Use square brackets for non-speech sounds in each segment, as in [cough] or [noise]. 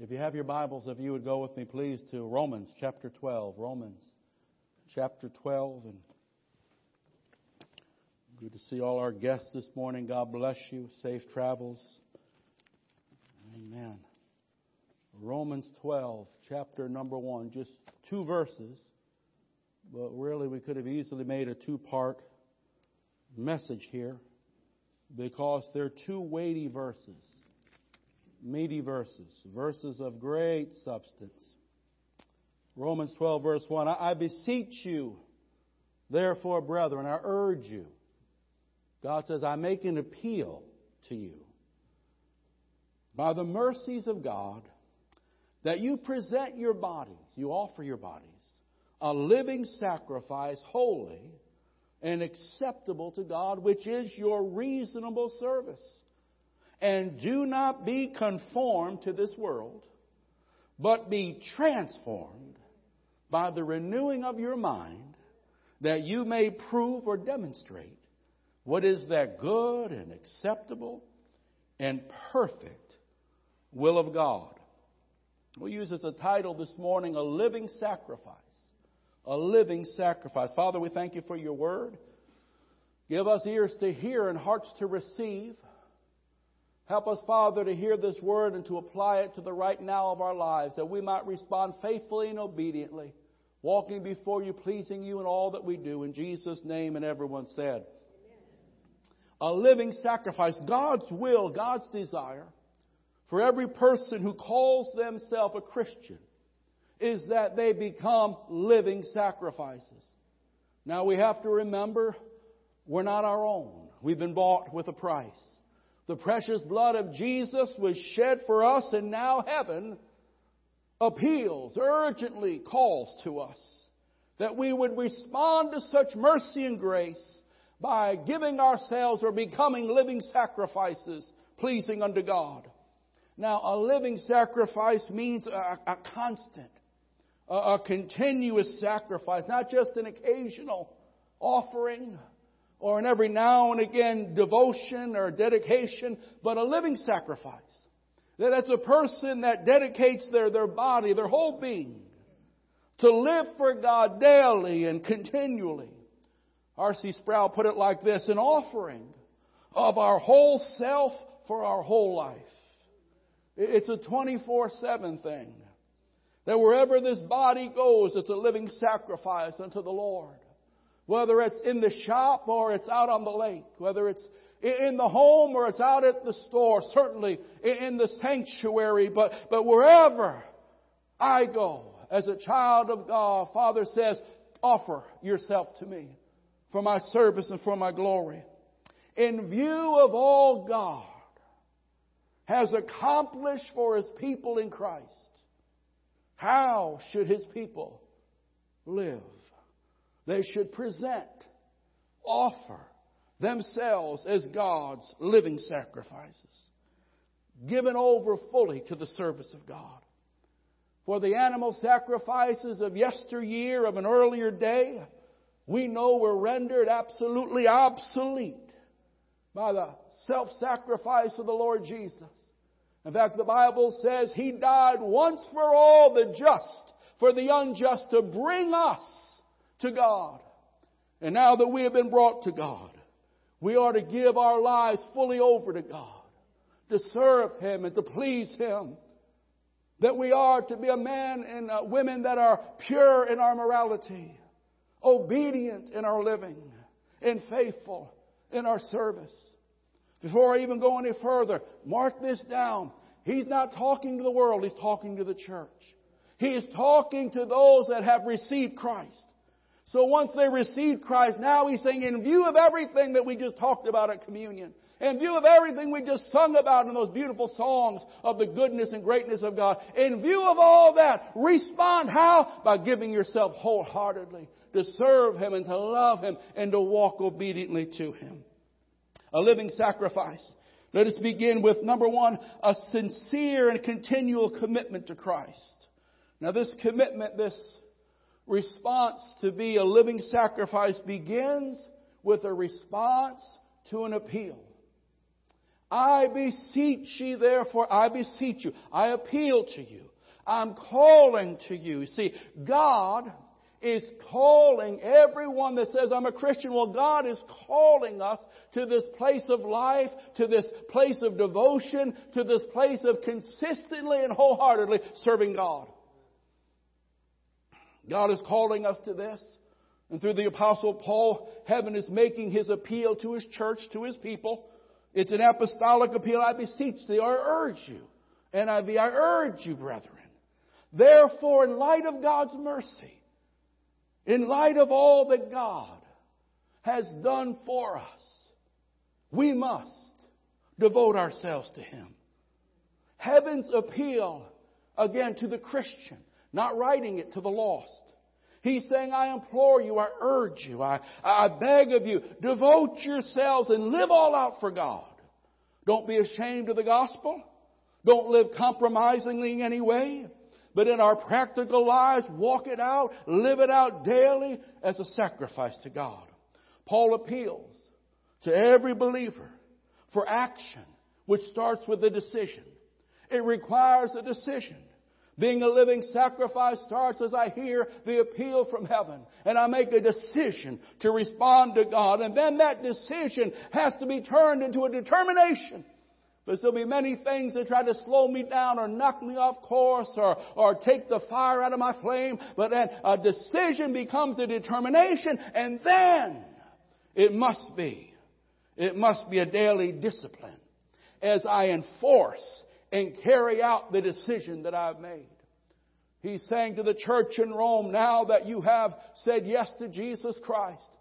If you have your Bibles, if you would go with me, please, to Romans chapter 12. Romans chapter 12. And good to see all our guests this morning. God bless you. Safe travels. Amen. Romans 12, chapter number 1. Just two verses. But really, we could have easily made a two part message here because they're two weighty verses meaty verses, verses of great substance. Romans 12, verse 1 I, beseech you, therefore, brethren, I urge you. God says, I make an appeal to you by the mercies of God that you present your bodies, you offer your bodies, a living sacrifice, holy and acceptable to God, which is your reasonable service. And do not be conformed to this world, but be transformed by the renewing of your mind, that you may prove or demonstrate what is that good and acceptable and perfect will of God. We use as a title this morning, A Living Sacrifice. A living sacrifice. Father, we thank you for your word. Give us ears to hear and hearts to receive. Help us, Father, to hear this word and to apply it to the right now of our lives, that we might respond faithfully and obediently, walking before you, pleasing you in all that we do. In Jesus' name, and everyone said. A living sacrifice, God's will, God's desire for every person who calls themselves a Christian is that they become living sacrifices. Now we have to remember we're not our own. We've been bought with a price. The precious blood of Jesus was shed for us, and now heaven appeals, urgently calls to us that we would respond to such mercy and grace by giving ourselves or becoming living sacrifices pleasing unto God. Now, a living sacrifice means a, a constant, a, a continuous sacrifice, not just an occasional offering or in every now and again devotion or dedication, but a living sacrifice. That's a person that dedicates their, their body, their whole being, to live for God daily and continually. R.C. Sproul put it like this an offering of our whole self for our whole life. It's a 24 7 thing. That wherever this body goes, it's a living sacrifice unto the Lord. Whether it's in the shop or it's out on the lake, whether it's in the home or it's out at the store, certainly in the sanctuary, but, but wherever I go as a child of God, Father says, offer yourself to me for my service and for my glory. In view of all God has accomplished for his people in Christ, how should his people live? They should present, offer themselves as God's living sacrifices, given over fully to the service of God. For the animal sacrifices of yesteryear, of an earlier day, we know were rendered absolutely obsolete by the self-sacrifice of the Lord Jesus. In fact, the Bible says He died once for all the just, for the unjust, to bring us to God. And now that we have been brought to God, we are to give our lives fully over to God, to serve Him and to please Him. That we are to be a man and uh, women that are pure in our morality, obedient in our living, and faithful in our service. Before I even go any further, mark this down. He's not talking to the world, he's talking to the church. He is talking to those that have received Christ. So once they received Christ, now he's saying, in view of everything that we just talked about at communion, in view of everything we just sung about in those beautiful songs of the goodness and greatness of God, in view of all that, respond how? By giving yourself wholeheartedly to serve Him and to love Him and to walk obediently to Him. A living sacrifice. Let us begin with number one, a sincere and continual commitment to Christ. Now this commitment, this response to be a living sacrifice begins with a response to an appeal. I beseech ye therefore, I beseech you, I appeal to you, I'm calling to you. See, God is calling everyone that says, I'm a Christian. Well, God is calling us to this place of life, to this place of devotion, to this place of consistently and wholeheartedly serving God. God is calling us to this. And through the apostle Paul, heaven is making his appeal to his church, to his people. It's an apostolic appeal. I beseech thee, or I urge you. NIV, I urge you, brethren. Therefore, in light of God's mercy, in light of all that God has done for us, we must devote ourselves to Him. Heaven's appeal, again, to the Christian, not writing it to the lost. He's saying, I implore you, I urge you, I, I beg of you, devote yourselves and live all out for God. Don't be ashamed of the gospel. Don't live compromisingly in any way. But in our practical lives, walk it out, live it out daily as a sacrifice to God. Paul appeals to every believer for action, which starts with a decision. It requires a decision. Being a living sacrifice starts as I hear the appeal from heaven and I make a decision to respond to God. And then that decision has to be turned into a determination. Because there'll be many things that try to slow me down or knock me off course or, or take the fire out of my flame. But then a decision becomes a determination and then it must be, it must be a daily discipline as I enforce and carry out the decision that I've made. He's saying to the church in Rome, now that you have said yes to Jesus Christ,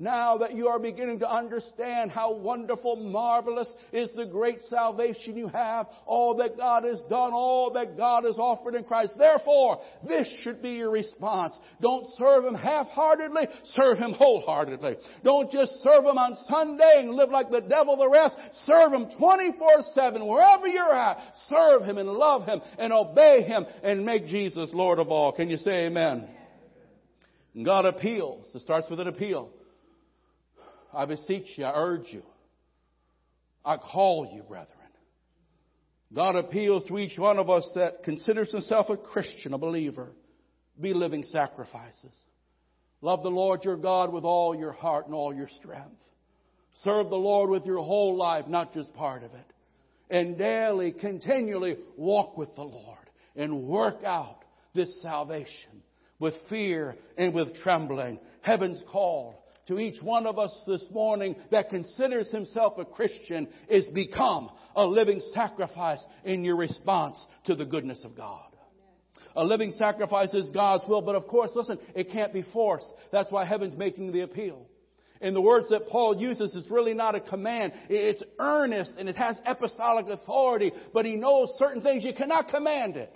now that you are beginning to understand how wonderful, marvelous is the great salvation you have, all that God has done, all that God has offered in Christ. Therefore, this should be your response. Don't serve Him half-heartedly, serve Him wholeheartedly. Don't just serve Him on Sunday and live like the devil the rest. Serve Him 24-7, wherever you're at. Serve Him and love Him and obey Him and make Jesus Lord of all. Can you say amen? God appeals. It starts with an appeal. I beseech you, I urge you. I call you, brethren. God appeals to each one of us that considers himself a Christian, a believer. Be living sacrifices. Love the Lord your God with all your heart and all your strength. Serve the Lord with your whole life, not just part of it. And daily, continually walk with the Lord and work out this salvation with fear and with trembling. Heaven's call to each one of us this morning that considers himself a Christian is become a living sacrifice in your response to the goodness of God. A living sacrifice is God's will, but of course, listen, it can't be forced. That's why heaven's making the appeal. And the words that Paul uses is really not a command. It's earnest and it has apostolic authority, but he knows certain things you cannot command it.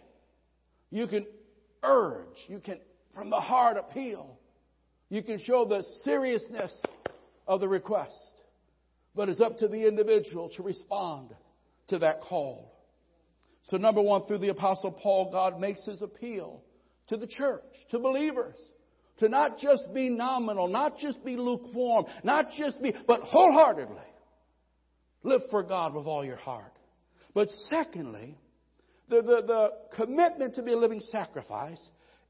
You can urge, you can from the heart appeal. You can show the seriousness of the request, but it's up to the individual to respond to that call. So number one, through the apostle Paul, God makes his appeal to the church, to believers, to not just be nominal, not just be lukewarm, not just be, but wholeheartedly live for God with all your heart. But secondly, the, the, the commitment to be a living sacrifice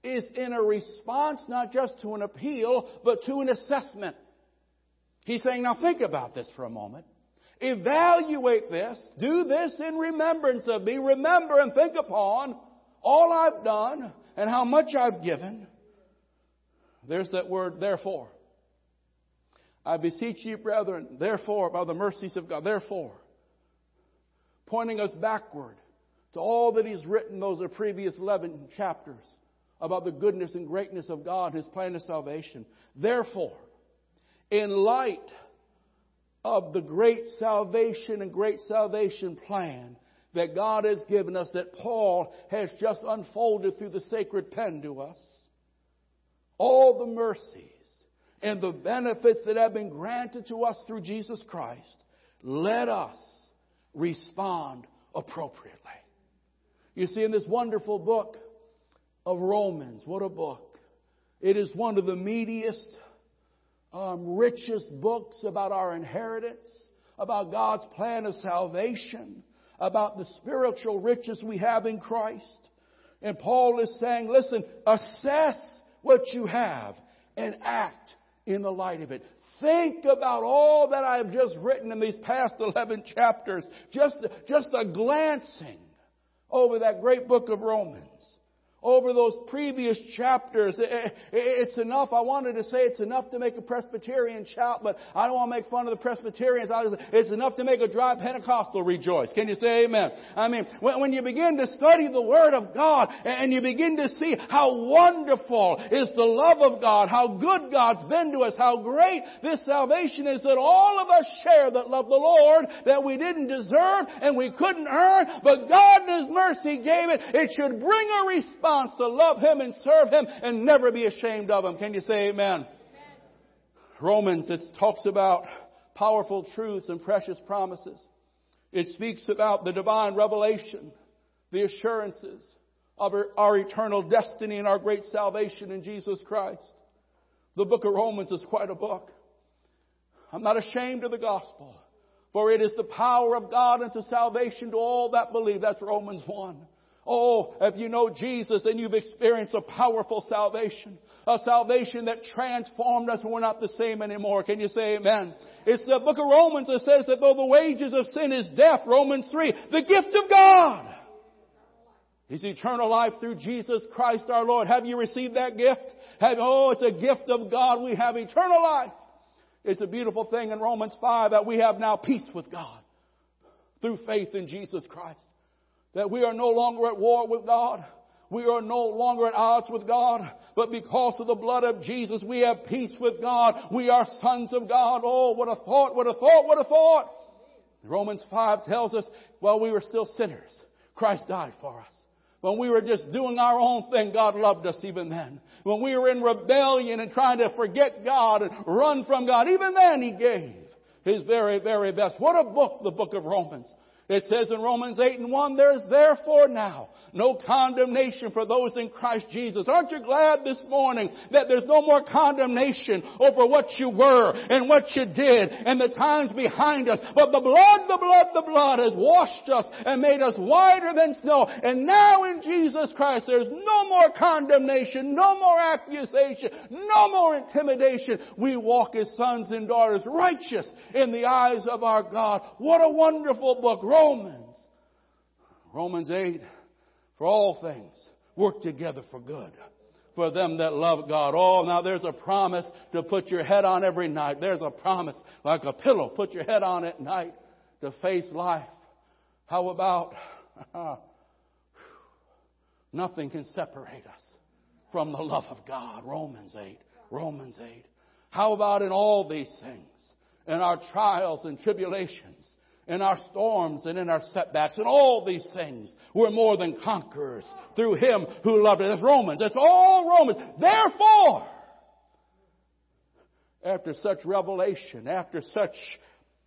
is in a response not just to an appeal, but to an assessment. He's saying, now think about this for a moment. Evaluate this. Do this in remembrance of me. Remember and think upon all I've done and how much I've given. There's that word, therefore. I beseech you, brethren, therefore, by the mercies of God, therefore, pointing us backward to all that He's written those are previous 11 chapters about the goodness and greatness of God, His plan of salvation. Therefore, in light of the great salvation and great salvation plan that God has given us, that Paul has just unfolded through the sacred pen to us, all the mercies and the benefits that have been granted to us through Jesus Christ, let us respond appropriately. You see, in this wonderful book, of Romans. What a book. It is one of the meatiest, um, richest books about our inheritance, about God's plan of salvation, about the spiritual riches we have in Christ. And Paul is saying, listen, assess what you have and act in the light of it. Think about all that I have just written in these past 11 chapters. Just, just a glancing over that great book of Romans over those previous chapters. It's enough. I wanted to say it's enough to make a Presbyterian shout, but I don't want to make fun of the Presbyterians. It's enough to make a dry Pentecostal rejoice. Can you say amen? I mean, when you begin to study the Word of God and you begin to see how wonderful is the love of God, how good God's been to us, how great this salvation is that all of us share that love the Lord that we didn't deserve and we couldn't earn, but God in His mercy gave it. It should bring a response response to love Him and serve Him and never be ashamed of Him. Can you say amen? amen. Romans, it talks about powerful truths and precious promises. It speaks about the divine revelation, the assurances of our, our eternal destiny and our great salvation in Jesus Christ. The book of Romans is quite a book. I'm not ashamed of the gospel, for it is the power of God unto salvation to all that believe. That's Romans 1. Oh, if you know Jesus and you've experienced a powerful salvation, a salvation that transformed us and we're not the same anymore. Can you say amen? It's the book of Romans that says that though the wages of sin is death, Romans 3, the gift of God is eternal life through Jesus Christ our Lord. Have you received that gift? Have, oh, it's a gift of God. We have eternal life. It's a beautiful thing in Romans 5 that we have now peace with God through faith in Jesus Christ. That we are no longer at war with God. We are no longer at odds with God, but because of the blood of Jesus, we have peace with God. We are sons of God. Oh, what a thought, what a thought, what a thought. Romans 5 tells us, while we were still sinners, Christ died for us. When we were just doing our own thing, God loved us even then. When we were in rebellion and trying to forget God and run from God, even then He gave His very, very best. What a book, the book of Romans. It says in Romans 8 and 1, there's therefore now no condemnation for those in Christ Jesus. Aren't you glad this morning that there's no more condemnation over what you were and what you did and the times behind us. But the blood, the blood, the blood has washed us and made us whiter than snow. And now in Jesus Christ, there's no more condemnation, no more accusation, no more intimidation. We walk as sons and daughters righteous in the eyes of our God. What a wonderful book. Romans. Romans 8, for all things work together for good. For them that love God. Oh, now there's a promise to put your head on every night. There's a promise, like a pillow, put your head on at night to face life. How about, [laughs] nothing can separate us from the love of God. Romans 8. Romans 8. How about in all these things, in our trials and tribulations, in our storms and in our setbacks and all these things. We're more than conquerors through Him who loved us. Romans. That's all Romans. Therefore, after such revelation, after such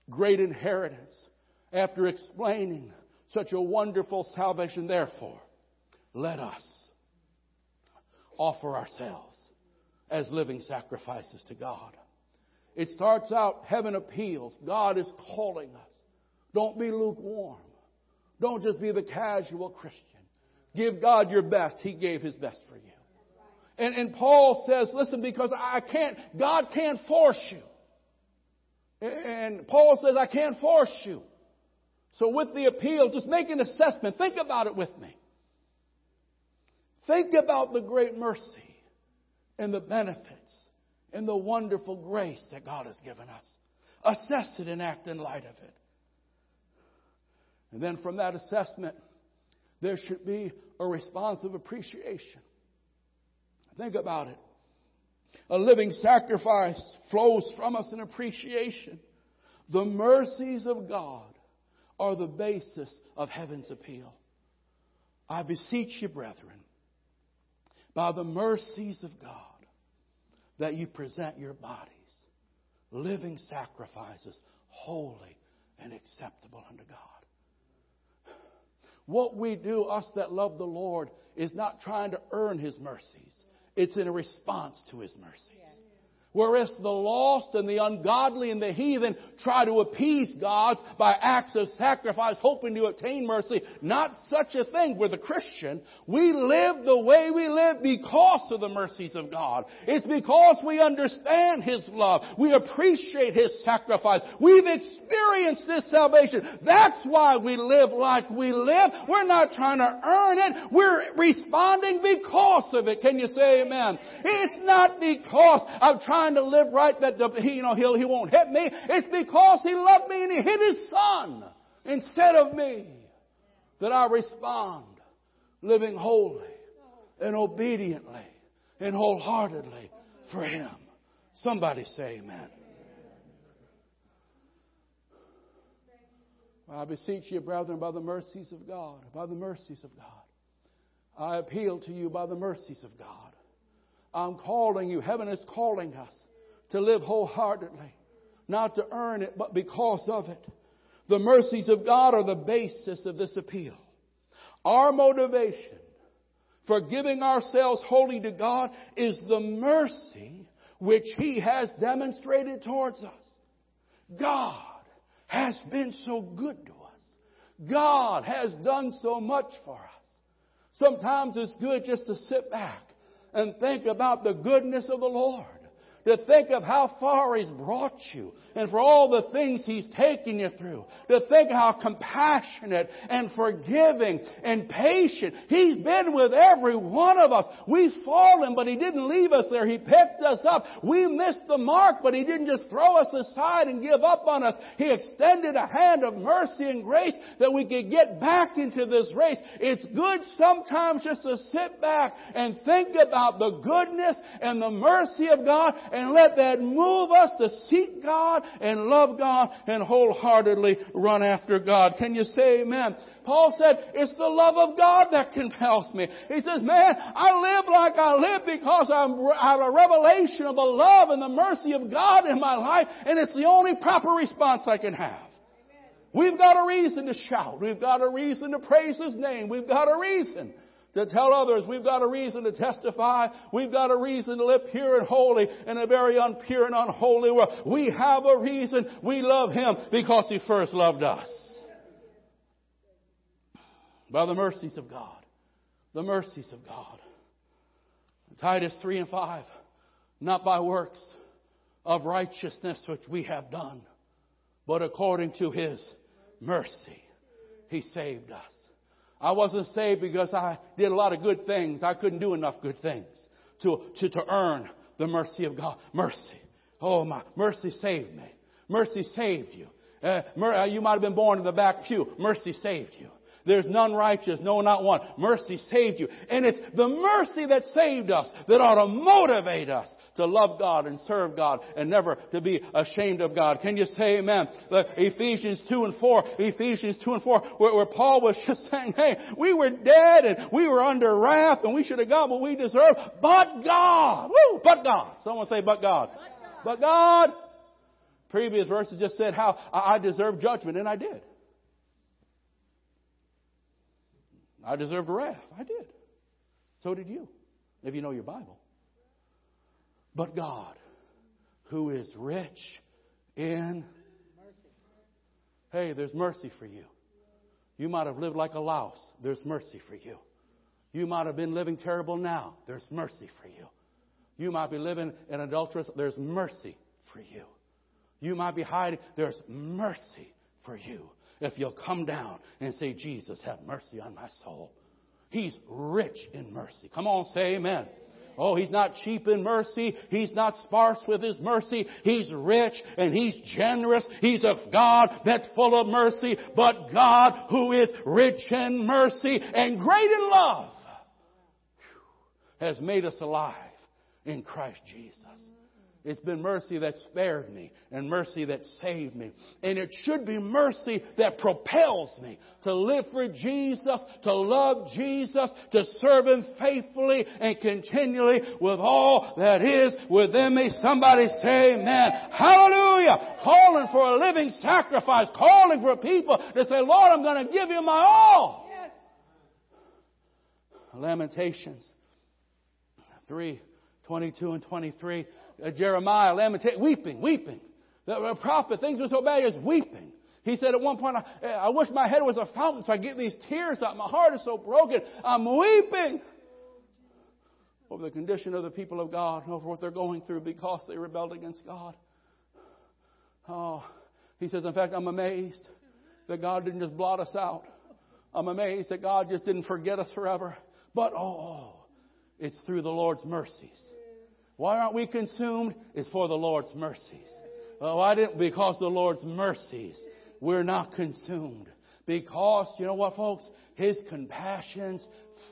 great inheritance, after explaining such a wonderful salvation, therefore, let us offer ourselves as living sacrifices to God. It starts out, heaven appeals. God is calling us. Don't be lukewarm. Don't just be the casual Christian. Give God your best. He gave His best for you. And, and Paul says, listen, because I can't, God can't force you. And Paul says, I can't force you. So with the appeal, just make an assessment. Think about it with me. Think about the great mercy and the benefits and the wonderful grace that God has given us. Assess it and act in light of it. And then from that assessment, there should be a response of appreciation. Think about it. A living sacrifice flows from us in appreciation. The mercies of God are the basis of heaven's appeal. I beseech you, brethren, by the mercies of God, that you present your bodies living sacrifices, holy and acceptable unto God. What we do, us that love the Lord, is not trying to earn His mercies. It's in a response to His mercies. Whereas the lost and the ungodly and the heathen try to appease God by acts of sacrifice, hoping to obtain mercy. Not such a thing with a Christian. We live the way we live because of the mercies of God. It's because we understand His love. We appreciate His sacrifice. We've experienced this salvation. That's why we live like we live. We're not trying to earn it. We're responding because of it. Can you say amen? It's not because I'm trying trying to live right that you know, he'll, he won't hit me. It's because he loved me and he hit his son instead of me that I respond living holy and obediently and wholeheartedly for him. Somebody say amen. I beseech you, brethren, by the mercies of God, by the mercies of God. I appeal to you by the mercies of God. I'm calling you. Heaven is calling us to live wholeheartedly, not to earn it, but because of it. The mercies of God are the basis of this appeal. Our motivation for giving ourselves wholly to God is the mercy which He has demonstrated towards us. God has been so good to us. God has done so much for us. Sometimes it's good just to sit back and think about the goodness of the Lord to think of how far He's brought you and for all the things He's taken you through. To think how compassionate and forgiving and patient He's been with every one of us. We've fallen, but He didn't leave us there. He picked us up. We missed the mark, but He didn't just throw us aside and give up on us. He extended a hand of mercy and grace that we could get back into this race. It's good sometimes just to sit back and think about the goodness and the mercy of God and let that move us to seek God and love God and wholeheartedly run after God. Can you say amen? Paul said, it's the love of God that compels me. He says, man, I live like I live because I'm, I have a revelation of the love and the mercy of God in my life, and it's the only proper response I can have. We've got a reason to shout. We've got a reason to praise His name. We've got a reason to tell others. We've got a reason to testify. We've got a reason to live pure and holy in a very unpure and unholy world. We have a reason. We love Him because He first loved us. By the mercies of God. The mercies of God. Titus 3 and 5. Not by works of righteousness which we have done, but according to His mercy, He saved us. I wasn't saved because I did a lot of good things. I couldn't do enough good things to, to, to earn the mercy of God. Mercy. Oh my, mercy saved me. Mercy saved you. Uh, uh you might have been born in the back pew. Mercy saved you. There's none righteous, no, not one. Mercy saved you. And it's the mercy that saved us that ought to motivate us to love God and serve God and never to be ashamed of God. Can you say amen? The Ephesians 2 and 4, Ephesians 2 and 4, where, where Paul was [laughs] just saying, hey, we were dead and we were under wrath and we should have got what we deserved, but God. Woo! But God. Someone say, but God. But God. But God. Previous verses just said how I deserve judgment, and I did. I deserved wrath. I did. So did you, if you know your Bible. But God, who is rich in Hey, there's mercy for you. You might have lived like a louse. There's mercy for you. You might have been living terrible now. There's mercy for you. You might be living in adulterous. There's mercy for you. You might be hiding. There's mercy for you if you'll come down and say, Jesus, have mercy on my soul. He's rich in mercy. Come on, say amen. Oh, he's not cheap in mercy. He's not sparse with his mercy. He's rich and he's generous. He's a God that's full of mercy, but God who is rich in mercy and great in love has made us alive in Christ Jesus. It's been mercy that spared me and mercy that saved me. And it should be mercy that propels me to live for Jesus, to love Jesus, to serve Him faithfully and continually with all that is within me. Somebody say amen. Hallelujah. Calling for a living sacrifice, calling for people to say, Lord, I'm going to give you my all. Yes. Lamentations 3 22 and 23. Uh, Jeremiah, lamentation, weeping, weeping. The, the prophet, things were so bad, he was weeping. He said at one point, I, I wish my head was a fountain so I get these tears out. My heart is so broken. I'm weeping over the condition of the people of God, over what they're going through because they rebelled against God. Oh, he says, in fact, I'm amazed that God didn't just blot us out. I'm amazed that God just didn't forget us forever. But oh, it's through the Lord's mercies. Why aren't we consumed? It's for the Lord's mercies. Why didn't? Because the Lord's mercies. We're not consumed. Because, you know what folks? His compassions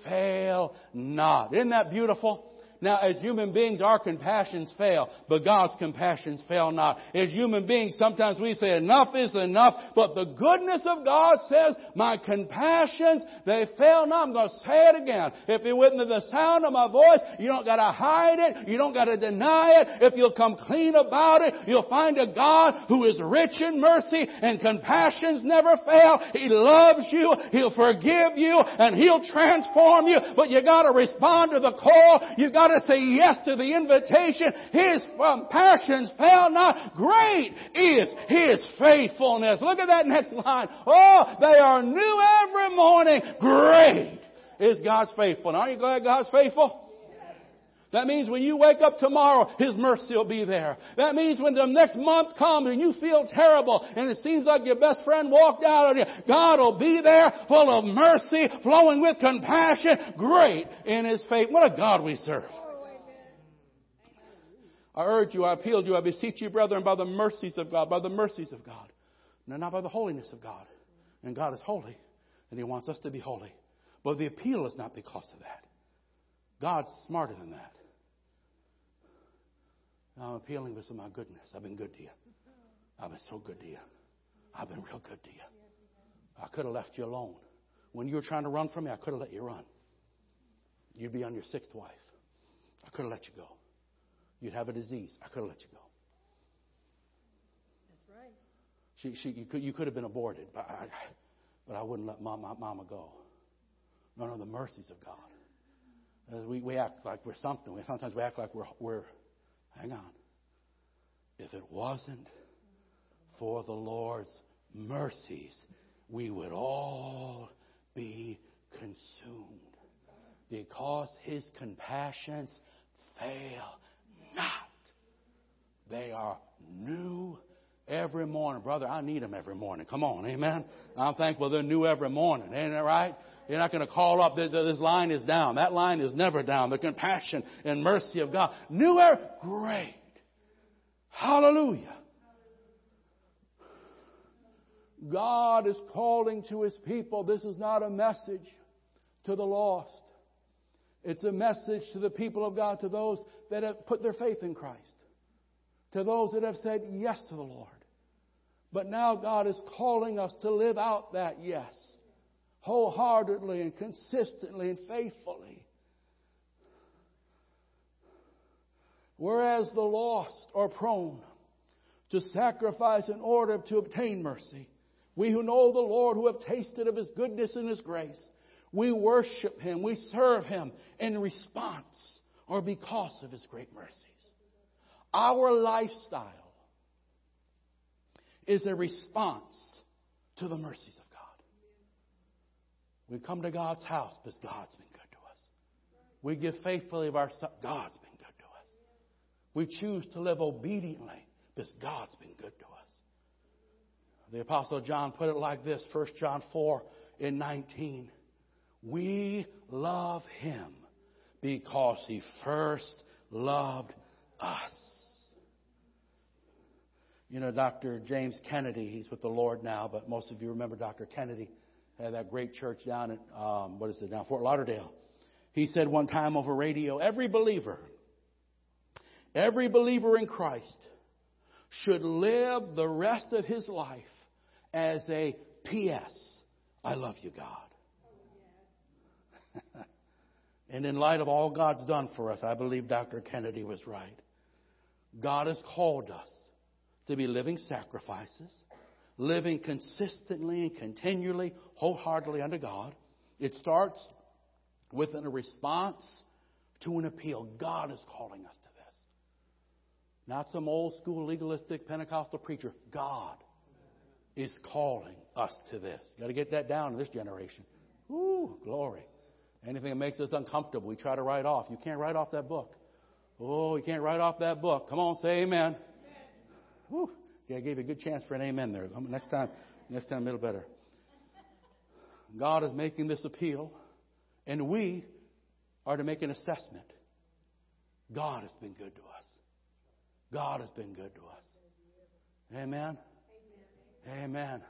fail not. Isn't that beautiful? Now, as human beings, our compassions fail, but God's compassions fail not. As human beings, sometimes we say enough is enough, but the goodness of God says, my compassions, they fail not. I'm going to say it again. If you're within the sound of my voice, you don't got to hide it. You don't got to deny it. If you'll come clean about it, you'll find a God who is rich in mercy and compassions never fail. He loves you. He'll forgive you and He'll transform you, but you got to respond to the call. You got to to say yes to the invitation. His um, passions fail not. Great is His faithfulness. Look at that next line. Oh, they are new every morning. Great is God's faithfulness. Aren't you glad God's faithful? That means when you wake up tomorrow, His mercy will be there. That means when the next month comes and you feel terrible and it seems like your best friend walked out on you, God will be there full of mercy, flowing with compassion, great in His faith. What a God we serve. I urge you, I appeal to you, I beseech you, brethren, by the mercies of God, by the mercies of God. No, not by the holiness of God. And God is holy, and He wants us to be holy. But the appeal is not because of that. God's smarter than that. I'm appealing because of my goodness. I've been good to you. I've been so good to you. I've been real good to you. I could have left you alone. When you were trying to run from me, I could have let you run. You'd be on your sixth wife. I could have let you go. You'd have a disease. I could have let you go. That's right. She, she, you, could, you could have been aborted, but I, but I wouldn't let mama, mama go. No, no, the mercies of God. Uh, we, we act like we're something. Sometimes we act like we're, we're, hang on. If it wasn't for the Lord's mercies, we would all be consumed. Because his compassions fail not. They are new every morning. Brother, I need them every morning. Come on, amen. I'm thankful they're new every morning. Ain't that right? You're not going to call up, this line is down. That line is never down. The compassion and mercy of God. New every, great. Hallelujah. God is calling to His people. This is not a message to the lost. It's a message to the people of God, to those that have put their faith in Christ, to those that have said yes to the Lord. But now God is calling us to live out that yes, wholeheartedly and consistently and faithfully. Whereas the lost are prone to sacrifice in order to obtain mercy, we who know the Lord, who have tasted of His goodness and His grace, we worship Him. We serve Him in response or because of His great mercies. Our lifestyle is a response to the mercies of God. We come to God's house because God's been good to us. We give faithfully of ourselves. God's been good to us. We choose to live obediently because God's been good to us. The Apostle John put it like this 1 John 4 in 19. We love him because he first loved us. You know, Dr. James Kennedy, he's with the Lord now, but most of you remember Dr. Kennedy had that great church down at, um, what is it now, Fort Lauderdale. He said one time over radio, every believer, every believer in Christ should live the rest of his life as a P.S. I love you, God. [laughs] and in light of all God's done for us, I believe Dr. Kennedy was right. God has called us to be living sacrifices, living consistently and continually, wholeheartedly under God. It starts with a response to an appeal. God is calling us to this. Not some old school legalistic Pentecostal preacher. God is calling us to this. Got to get that down in this generation. Ooh, glory. Anything that makes us uncomfortable, we try to write off. You can't write off that book. Oh, you can't write off that book. Come on, say amen. Whew. Yeah, I gave you a good chance for an amen there. Next time, next time, a little better. God is making this appeal, and we are to make an assessment. God has been good to us. God has been good to us. Amen. Amen. Amen.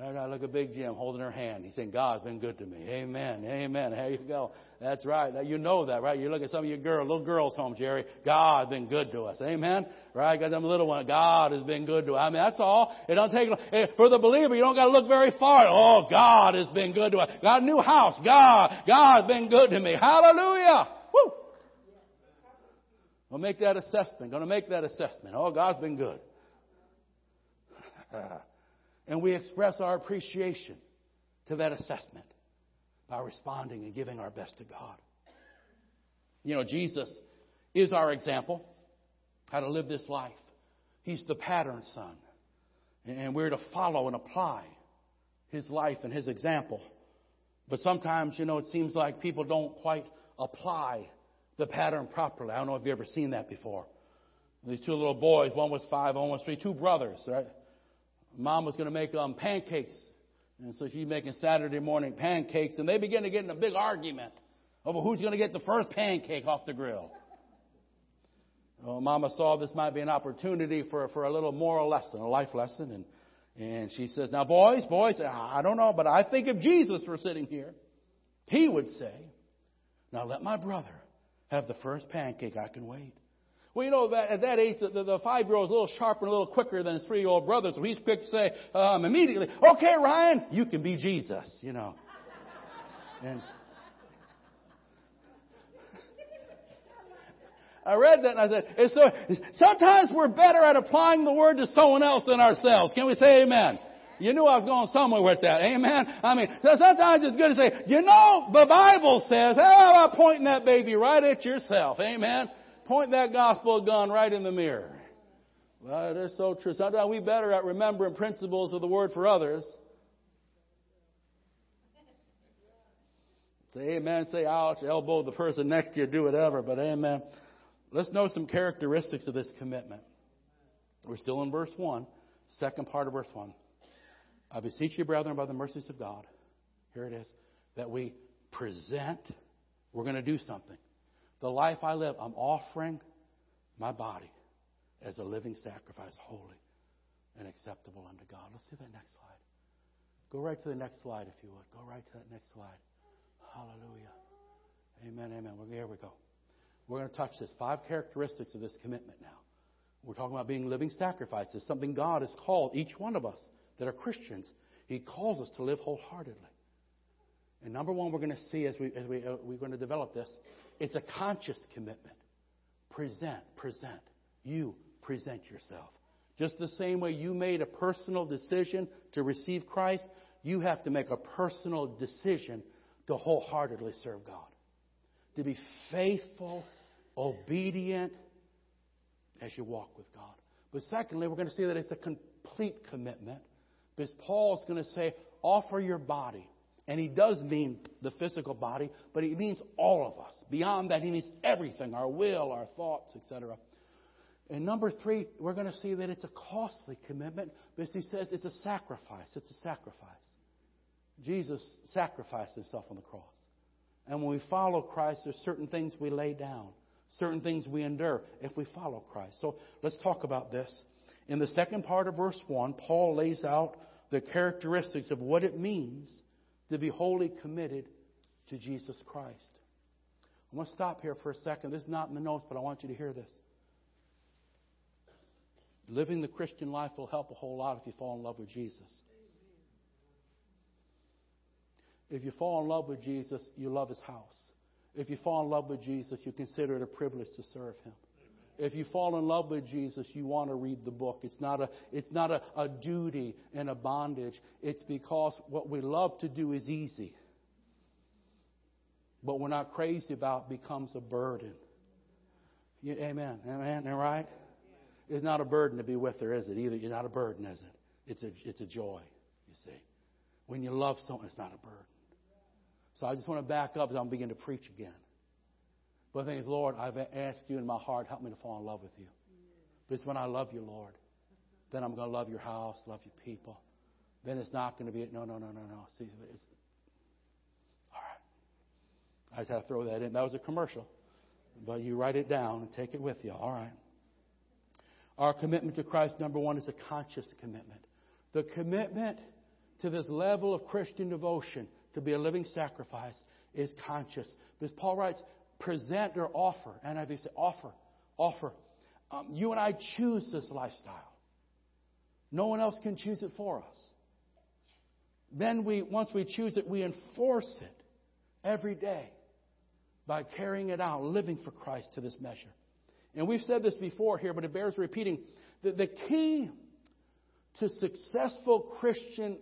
I look at Big Jim holding her hand. He's saying, God's been good to me. Amen. Amen. There you go. That's right. You know that, right? You look at some of your girls, little girls home, Jerry. God's been good to us. Amen. Right? Got them little ones. God has been good to us. I mean, that's all. It don't take, eh, for the believer, you don't got to look very far. Oh, God has been good to us. Got a new house. God, God's been good to me. Hallelujah. Woo. We'll make that assessment. To make that assessment. Oh, God's been good. [laughs] and we express our appreciation to that assessment by responding and giving our best to God. You know, Jesus is our example how to live this life. He's the pattern son. And we're to follow and apply his life and his example. But sometimes, you know, it seems like people don't quite apply the pattern properly. I don't know if you've ever seen that before. These two little boys, one was five, one was three, two brothers, right? Mom was going to make um, pancakes. And so she's making Saturday morning pancakes, and they begin to get in a big argument over who's going to get the first pancake off the grill. Well, Mama saw this might be an opportunity for, for a little moral lesson, a life lesson, and, and she says, Now, boys, boys, I don't know, but I think if Jesus were sitting here, he would say, Now let my brother have the first pancake. I can wait. Well, you know, that, at that age, the, the five year old is a little sharper and a little quicker than his three year old brother, so he's quick to say um, immediately, okay, Ryan, you can be Jesus, you know. And I read that and I said, so, sometimes we're better at applying the word to someone else than ourselves. Can we say amen? You knew I was going somewhere with that. Amen. I mean, so sometimes it's good to say, you know, the Bible says, how about pointing that baby right at yourself? Amen. Point that gospel gun right in the mirror. Well, it is so true. Sometimes we better at remembering principles of the word for others. Say amen, say ouch, elbow the person next to you, do whatever, but amen. Let's know some characteristics of this commitment. We're still in verse 1, second part of verse 1. I beseech you, brethren, by the mercies of God, here it is, that we present, we're going to do something. The life I live, I'm offering my body as a living sacrifice, holy and acceptable unto God. Let's see that next slide. Go right to the next slide, if you would. Go right to that next slide. Hallelujah. Amen, amen. Well, here we go. We're going to touch this. Five characteristics of this commitment now. We're talking about being living sacrifices, something God has called each one of us that are Christians. He calls us to live wholeheartedly. And number one, we're going to see as, we, as we, uh, we're going to develop this, it's a conscious commitment. Present, present. You present yourself. Just the same way you made a personal decision to receive Christ, you have to make a personal decision to wholeheartedly serve God. To be faithful, obedient as you walk with God. But secondly, we're going to see that it's a complete commitment because Paul's going to say, offer your body and he does mean the physical body, but he means all of us. Beyond that, he means everything our will, our thoughts, etc. And number three, we're going to see that it's a costly commitment because he says it's a sacrifice. It's a sacrifice. Jesus sacrificed himself on the cross. And when we follow Christ, there's certain things we lay down, certain things we endure if we follow Christ. So let's talk about this. In the second part of verse 1, Paul lays out the characteristics of what it means to be wholly committed to Jesus Christ. I'm going to stop here for a second. This is not in the notes, but I want you to hear this. Living the Christian life will help a whole lot if you fall in love with Jesus. If you fall in love with Jesus, you love his house. If you fall in love with Jesus, you consider it a privilege to serve him. If you fall in love with Jesus, you want to read the book. It's not a, it's not a, a duty and a bondage. It's because what we love to do is easy. but we're not crazy about becomes a burden. You, amen. Amen. Right? It's not a burden to be with her, is it? Either you're not a burden, is it? It's a it's a joy. You see, when you love someone, it's not a burden. So I just want to back up as I'm beginning to preach again. But the thing is, Lord, I've asked you in my heart, help me to fall in love with you. Because when I love you, Lord, then I'm going to love your house, love your people. Then it's not going to be, no, no, no, no, no. See, it's, all right. I just had to throw that in. That was a commercial. But you write it down and take it with you. All right. Our commitment to Christ, number one, is a conscious commitment. The commitment to this level of Christian devotion to be a living sacrifice is conscious. Because Paul writes, present or offer. And I say, offer, offer. Um, you and I choose this lifestyle. No one else can choose it for us. Then we, once we choose it, we enforce it every day by carrying it out, living for Christ to this measure. And we've said this before here, but it bears repeating. The, the key to successful Christian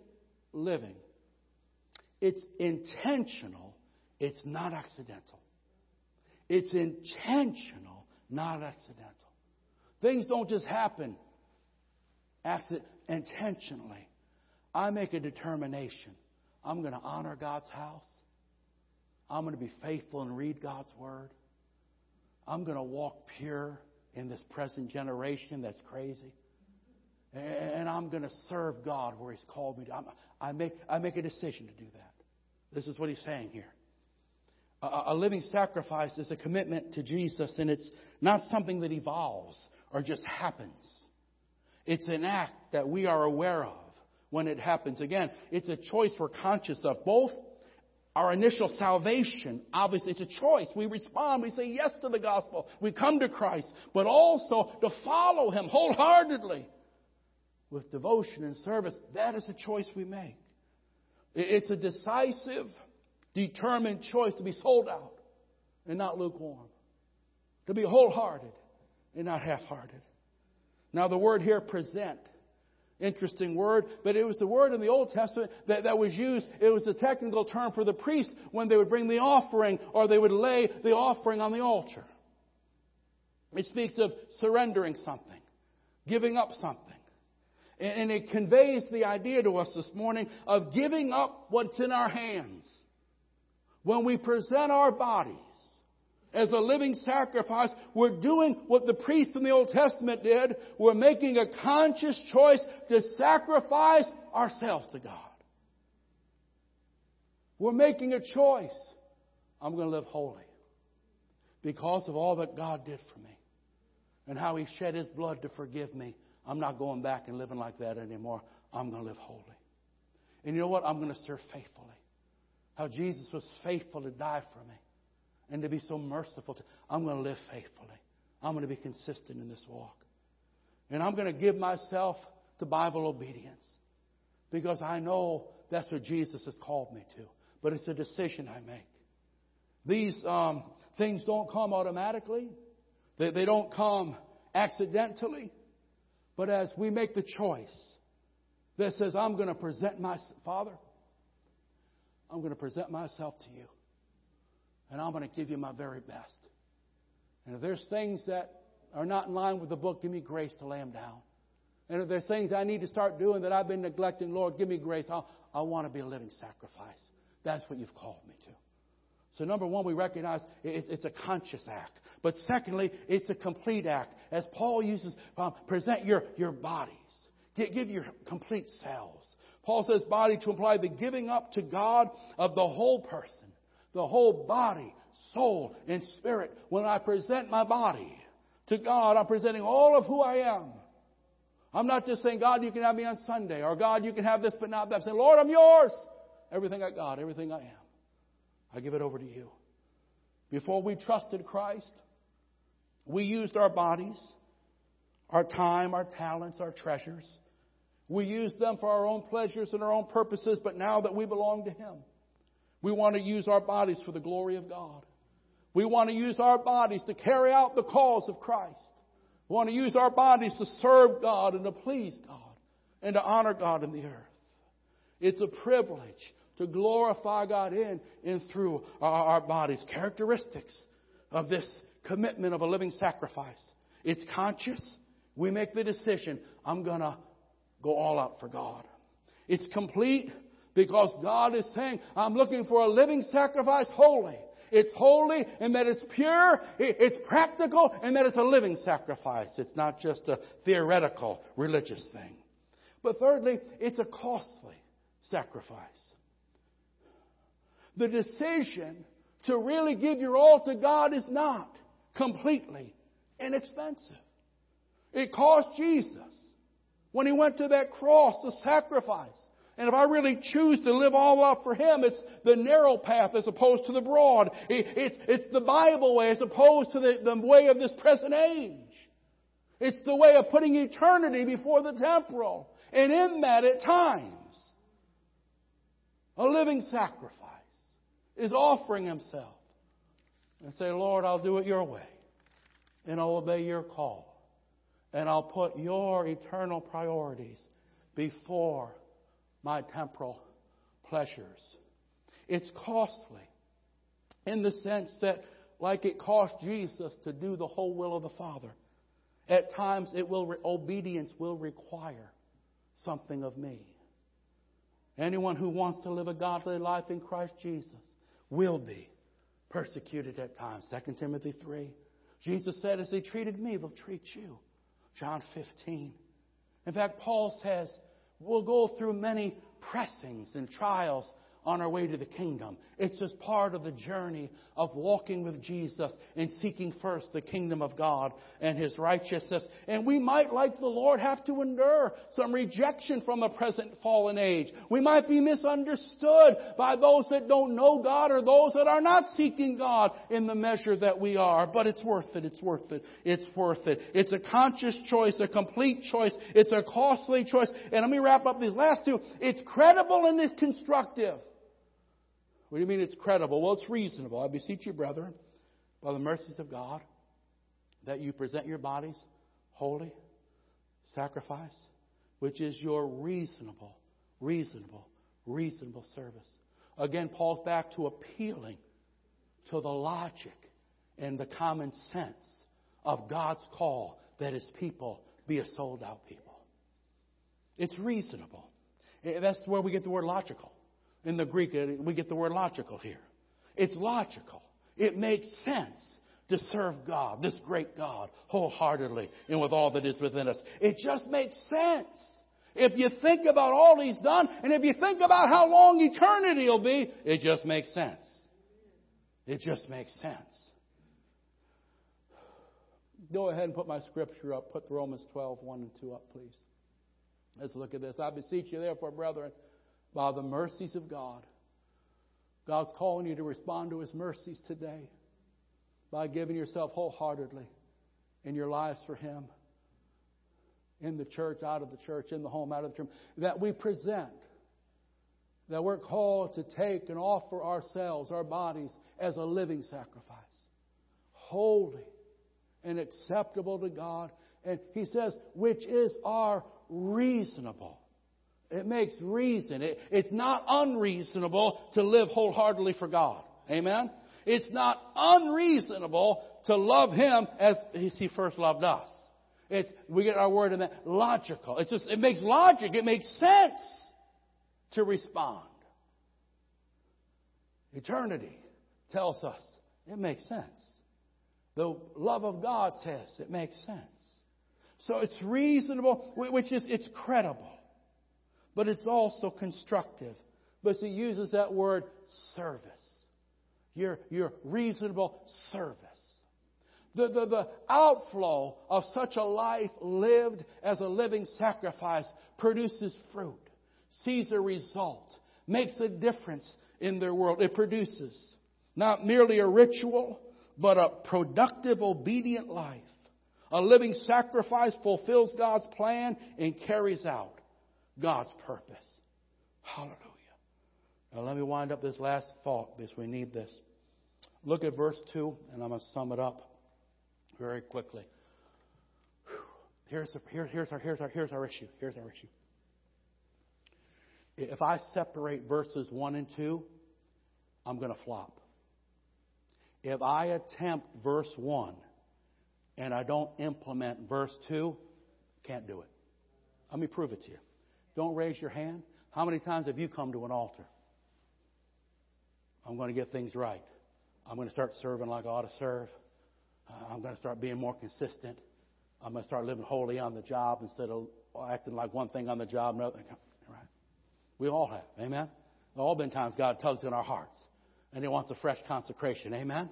living, it's intentional, it's not accidental. It's intentional, not accidental. Things don't just happen accident, intentionally. I make a determination. I'm going to honor God's house. I'm going to be faithful and read God's Word. I'm going to walk pure in this present generation that's crazy. And I'm going to serve God where He's called me to. I make, I make a decision to do that. This is what He's saying here. A, living sacrifice is a commitment to Jesus, and it's not something that evolves or just happens. It's an act that we are aware of when it happens. Again, it's a choice we're conscious of. Both our initial salvation, obviously, it's a choice. We respond, we say yes to the gospel, we come to Christ, but also to follow Him wholeheartedly with devotion and service. That is a choice we make. It's a decisive, determined choice to be sold out and not lukewarm, to be wholehearted and not half hearted. Now, the word here, present, interesting word, but it was the word in the Old Testament that, that was used. It was the technical term for the priest when they would bring the offering or they would lay the offering on the altar. It speaks of surrendering something, giving up something. And it conveys the idea to us this morning of giving up what's in our hands. When we present our bodies as a living sacrifice, we're doing what the priests in the Old Testament did. We're making a conscious choice to sacrifice ourselves to God. We're making a choice. I'm going to live holy because of all that God did for me and how He shed His blood to forgive me. I'm not going back and living like that anymore. I'm going to live holy. And you know what? I'm going to serve faithfully. How Jesus was faithful to die for me and to be so merciful. To, I'm going to live faithfully. I'm going to be consistent in this walk. And I'm going to give myself to Bible obedience because I know that's what Jesus has called me to. But it's a decision I make. These um, things don't come automatically, they, they don't come accidentally. But as we make the choice that says, I'm going to present my Father, I'm going to present myself to you and I'm going to give you my very best. And if there's things that are not in line with the book, give me grace to lay them down. And if there's things I need to start doing that I've been neglecting, Lord, give me grace. I'll, I want to be a living sacrifice. That's what you've called me to. So, number one, we recognize it's, it's a conscious act. But secondly, it's a complete act. As Paul uses, um, present your, your bodies, give, give your complete selves. Paul says body to imply the giving up to God of the whole person the whole body, soul, and spirit. When I present my body to God, I'm presenting all of who I am. I'm not just saying, God, you can have me on Sunday, or God, you can have this but not that. I'm saying, Lord, I'm yours. Everything I got, everything I am, I give it over to you. Before we trusted Christ, we used our bodies, our time, our talents, our treasures. We used them for our own pleasures and our own purposes, but now that we belong to Him, we want to use our bodies for the glory of God. We want to use our bodies to carry out the cause of Christ. We want to use our bodies to serve God and to please God and to honor God in the earth. It's a privilege to glorify God in and through our bodies. Characteristics of this commitment of a living sacrifice. It's conscious. We make the decision, I'm going to go all out for God. It's complete because God is saying, I'm looking for a living sacrifice holy. It's holy and that it's pure, it's practical, and that it's a living sacrifice. It's not just a theoretical religious thing. But thirdly, it's a costly sacrifice. The decision to really give your all to God is not completely inexpensive. It cost Jesus when he went to that cross the sacrifice. And if I really choose to live all up for Him, it's the narrow path as opposed to the broad. It's, it's the Bible way as opposed to the, the way of this present age. It's the way of putting eternity before the temporal. And in that, at times, a living sacrifice is offering himself and say, Lord, I'll do it your way and I'll obey your call and I'll put your eternal priorities before my temporal pleasures. It's costly in the sense that, like it cost Jesus to do the whole will of the Father, at times it will obedience will require something of me. Anyone who wants to live a godly life in Christ Jesus will be persecuted at times. 2 Timothy 3. Jesus said, as they treated me, they'll treat you. John 15. In fact, Paul says, we'll go through many pressings and trials on our way to the kingdom. It's just part of the journey of walking with Jesus and seeking first the kingdom of God and His righteousness. And we might, like the Lord, have to endure some rejection from the present fallen age. We might be misunderstood by those that don't know God or those that are not seeking God in the measure that we are. But it's worth it. It's worth it. It's worth it. It's a conscious choice, a complete choice. It's a costly choice. And let me wrap up these last two. It's credible and it's constructive. What do you mean it's credible? Well, it's reasonable. I beseech you, brethren, by the mercies of God, that you present your bodies holy, sacrifice, which is your reasonable, reasonable, reasonable service. Again, Paul's back to appealing to the logic and the common sense of God's call that his people be a sold out people. It's reasonable. Eh, that's where we get the word logical. In the Greek, uh, we get the word logical here. It's logical. It makes sense to serve God, this great God, wholeheartedly and with all that is within us. It just makes sense. If you think about all He's done, and if you think about how long eternity will be, it just makes sense. It just makes sense. Go ahead and put my scripture up. Put Romans 12, 1 and 2 up, please. Let's look at this. I beseech you, therefore, brethren, by the mercies of God. God's calling you to respond to His mercies today by giving yourself wholeheartedly in your lives for Him, in the church, out of the church, in the home, out of the church, that we present, that we're called to take and offer ourselves, our bodies, as a living sacrifice, holy and acceptable to God. And He says, which is our reasonable it makes reason. It, it's not unreasonable to live wholeheartedly for God. Amen? It's not unreasonable to love Him as He first loved us. It's, we get our word in that logical. It's just, it makes logic, it makes sense to respond. Eternity tells us it makes sense. The love of God says it makes sense. So it's reasonable, which is, it's credible but it's also constructive. But he uses that word service. Your, your reasonable service. The, the, the outflow of such a life lived as a living sacrifice produces fruit, sees a result, makes a difference in their world. It produces not merely a ritual, but a productive, obedient life. A living sacrifice fulfills God's plan and carries out God's purpose. Hallelujah. Now let me wind up this last thought because we need this. Look at verse 2, and I'm going to sum it up very quickly. Here's, here, here's, our, here's, our, here's our issue. Here's our issue. If I separate verses 1 and 2, I'm going to flop. If I attempt verse 1 and I don't implement verse 2, can't do it. Let me prove it to you. Don't raise your hand. How many times have you come to an altar? I'm going to get things right. I'm going to start serving like I ought to serve. Uh, I'm going to start being more consistent. I'm going to start living holy on the job instead of acting like one thing on the job, and another. Right? We all have. Amen? There all been times God tugs in our hearts and He wants a fresh consecration. Amen?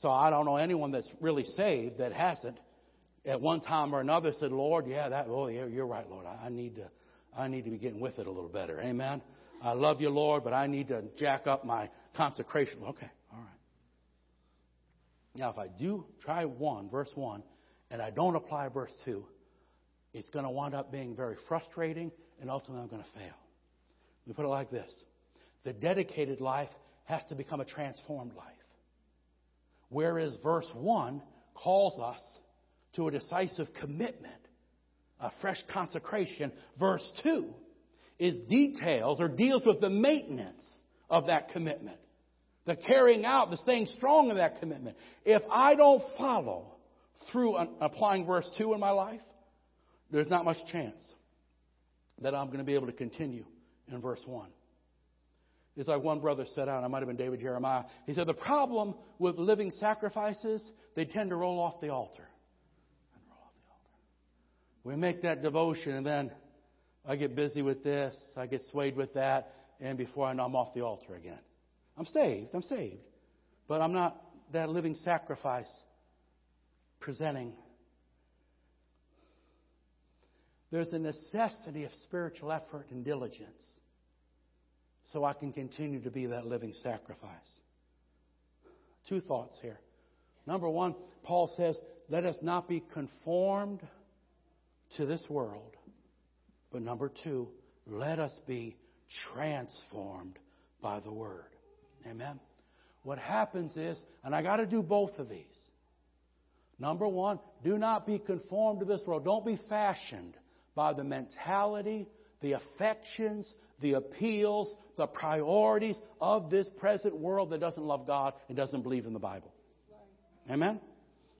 So I don't know anyone that's really saved that hasn't at one time or another said, Lord, yeah, that, oh, yeah, you're right, Lord. I, I need to, I need to be getting with it a little better. Amen? I love you, Lord, but I need to jack up my consecration. Okay, all right. Now, if I do try one, verse one, and I don't apply verse two, it's going to wind up being very frustrating, and ultimately I'm going to fail. Let me put it like this the dedicated life has to become a transformed life. Whereas verse 1 calls us to a decisive commitment, a fresh consecration. Verse 2 is details or deals with the maintenance of that commitment, the carrying out, the staying strong in that commitment. If I don't follow through applying verse 2 in my life, there's not much chance that I'm going to be able to continue in verse 1. It's like one brother said out, I might have been David Jeremiah. He said, The problem with living sacrifices, they tend to roll off the altar. We make that devotion, and then I get busy with this, I get swayed with that, and before I know, I'm off the altar again. I'm saved, I'm saved. But I'm not that living sacrifice presenting. There's a necessity of spiritual effort and diligence so I can continue to be that living sacrifice. Two thoughts here. Number one, Paul says, let us not be conformed to this world. But number two, let us be transformed by the Word. Amen? What happens is, and I got to do both of these. Number one, do not be conformed to this world. Don't be fashioned by the mentality, the affections, the appeals, the priorities of this present world that doesn't love God and doesn't believe in the Bible. Amen?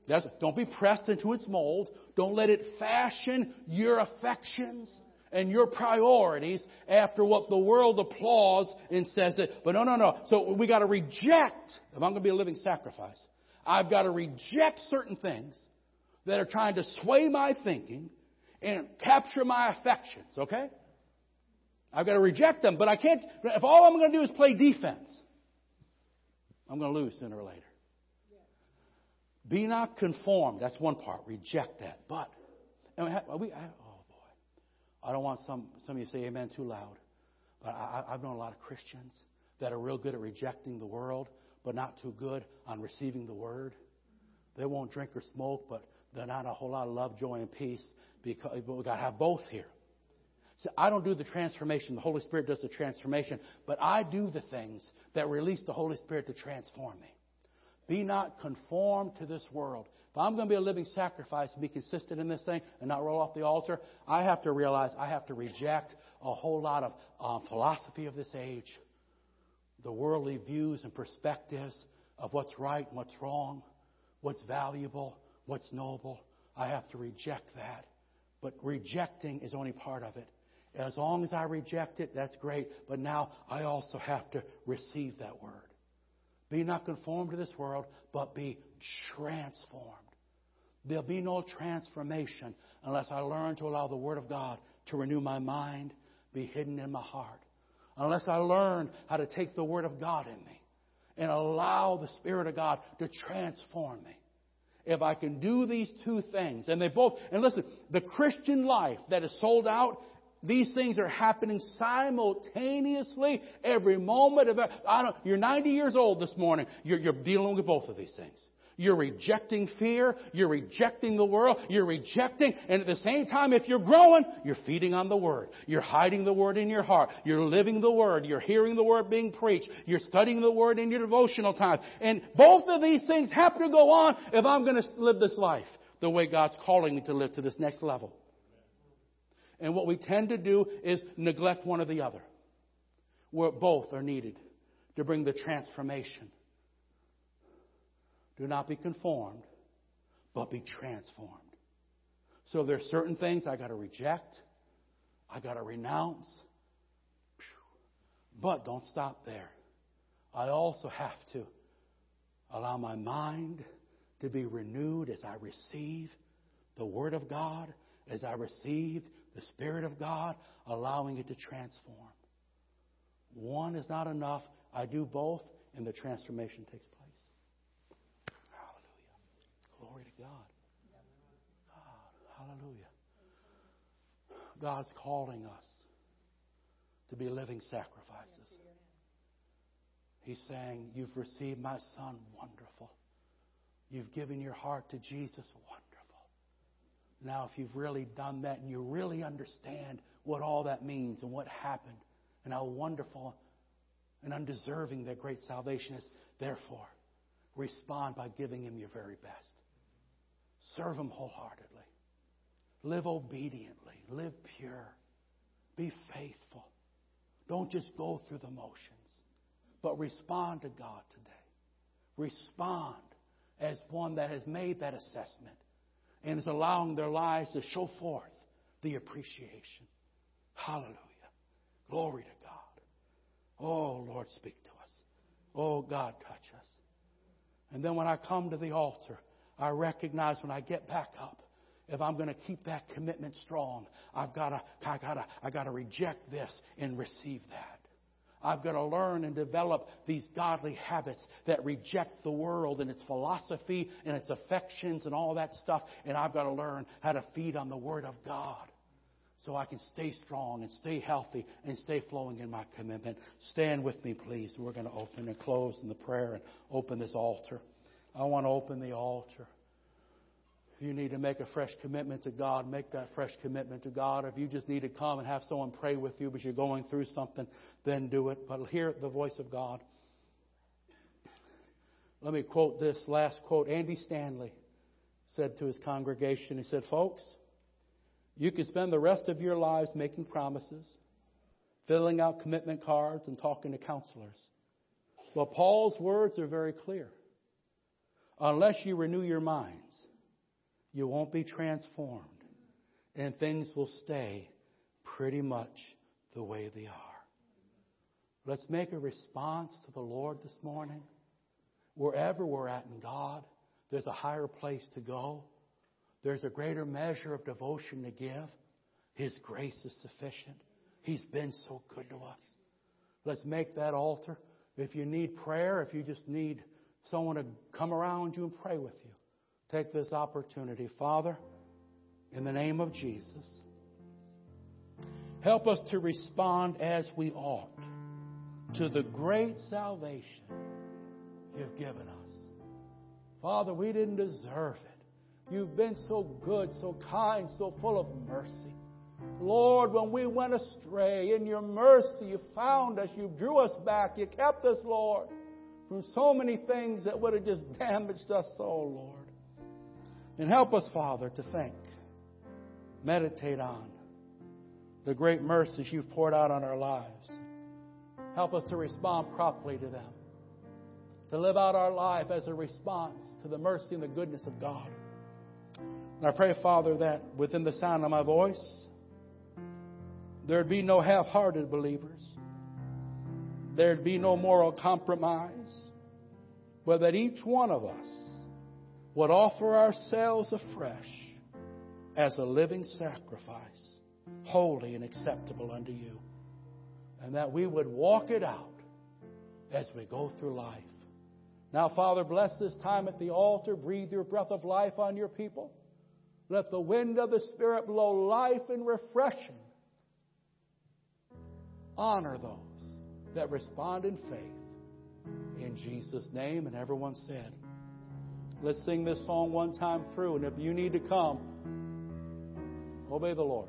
That's, don't be pressed into its mold. Don't let it fashion your affections and your priorities after what the world applauds and says it. But no, no, no. So we got to reject, if I'm going to be a living sacrifice, I've got to reject certain things that are trying to sway my thinking and capture my affections, okay? I've got to reject them, but I can't, if all I'm going to do is play defense, I'm going to lose sooner or later. Be not conformed. That's one part. Reject that. But, and we, have, we I, oh boy, I don't want some, some of you to say amen too loud. But I, I've known a lot of Christians that are real good at rejecting the world, but not too good on receiving the word. They won't drink or smoke, but they're not a whole lot of love, joy, and peace. Because we got to have both here. So I don't do the transformation. The Holy Spirit does the transformation, but I do the things that release the Holy Spirit to transform me. Be not conformed to this world. If I'm going to be a living sacrifice and be consistent in this thing and not roll off the altar, I have to realize I have to reject a whole lot of um, philosophy of this age, the worldly views and perspectives of what's right and what's wrong, what's valuable, what's noble. I have to reject that. But rejecting is only part of it. As long as I reject it, that's great. But now I also have to receive that word. Be not conformed to this world, but be transformed. There'll be no transformation unless I learn to allow the Word of God to renew my mind, be hidden in my heart. Unless I learn how to take the Word of God in me and allow the Spirit of God to transform me. If I can do these two things, and they both, and listen, the Christian life that is sold out these things are happening simultaneously every moment of I don't, you're 90 years old this morning. You're, you're dealing with both of these things. You're rejecting fear. You're rejecting the world. You're rejecting, and at the same time, if you're growing, you're feeding on the Word. You're hiding the Word in your heart. You're living the Word. You're hearing the Word being preached. You're studying the Word in your devotional time. And both of these things have to go on if I'm going to live this life the way God's calling me to live to this next level. And what we tend to do is neglect one or the other. where both are needed to bring the transformation. Do not be conformed, but be transformed. So there's certain things I got to reject, I got to renounce. But don't stop there. I also have to allow my mind to be renewed as I receive the Word of God, as I receive the Spirit of God, allowing it to transform. One is not enough. I do both, and the transformation takes place. Hallelujah. Glory to God. God. Hallelujah. God's calling us to be living sacrifices. He's saying, You've received my son, wonderful. You've given your heart to Jesus, wonderful. Now, if you've really done that and you really understand what all that means and what happened and how wonderful and undeserving that great salvation is, therefore, respond by giving Him your very best. Serve Him wholeheartedly. Live obediently. Live pure. Be faithful. Don't just go through the motions, but respond to God today. Respond as one that has made that assessment and is allowing their lives to show forth the appreciation. Hallelujah. Glory to God. Oh, Lord, speak to us. Oh, God, touch us. And then when I come to the altar, I recognize when I get back up, if I'm going to keep that commitment strong, I've got to, I got to, I got to reject this and receive that. I've got to learn and develop these godly habits that reject the world and its philosophy and its affections and all that stuff. And I've got to learn how to feed on the Word of God so I can stay strong and stay healthy and stay flowing in my commitment. Stand with me, please. We're going to open and close in the prayer and open this altar. I want to open the altar. If you need to make a fresh commitment to God, make that fresh commitment to God. If you just need to come and have someone pray with you because you're going through something, then do it. But hear the voice of God. Let me quote this last quote. Andy Stanley said to his congregation, he said, Folks, you can spend the rest of your lives making promises, filling out commitment cards, and talking to counselors. But Paul's words are very clear. Unless you renew your minds, you won't be transformed, and things will stay pretty much the way they are. Let's make a response to the Lord this morning. Wherever we're at in God, there's a higher place to go. There's a greater measure of devotion to give. His grace is sufficient. He's been so good to us. Let's make that altar. If you need prayer, if you just need someone to come around you and pray with you, take this opportunity. Father, in the name of Jesus, help us to respond as we ought to the great salvation you've given us. Father, we didn't deserve it. You've been so good, so kind, so full of mercy. Lord, when we went astray, in your mercy, you found us, you drew us back, you kept us, Lord, from so many things that would have just [laughs] damaged us so, Lord. And help us, Father, to think, meditate on the great mercies you've poured out on our lives. Help us to respond properly to them, to live out our life as a response to the mercy and the goodness of God. And I pray, Father, that within the sound of my voice, there'd be no half hearted believers, there'd be no moral compromise, but that each one of us would offer ourselves afresh as a living sacrifice, holy and acceptable unto you. And that we would walk it out as we go through life. Now, Father, bless this time at the altar. Breathe your breath of life on your people. Let the wind of the Spirit blow life and refreshing. Honor those that respond in faith. In Jesus' name, and everyone said, Let's sing this song one time through, and if you need to come, obey the Lord.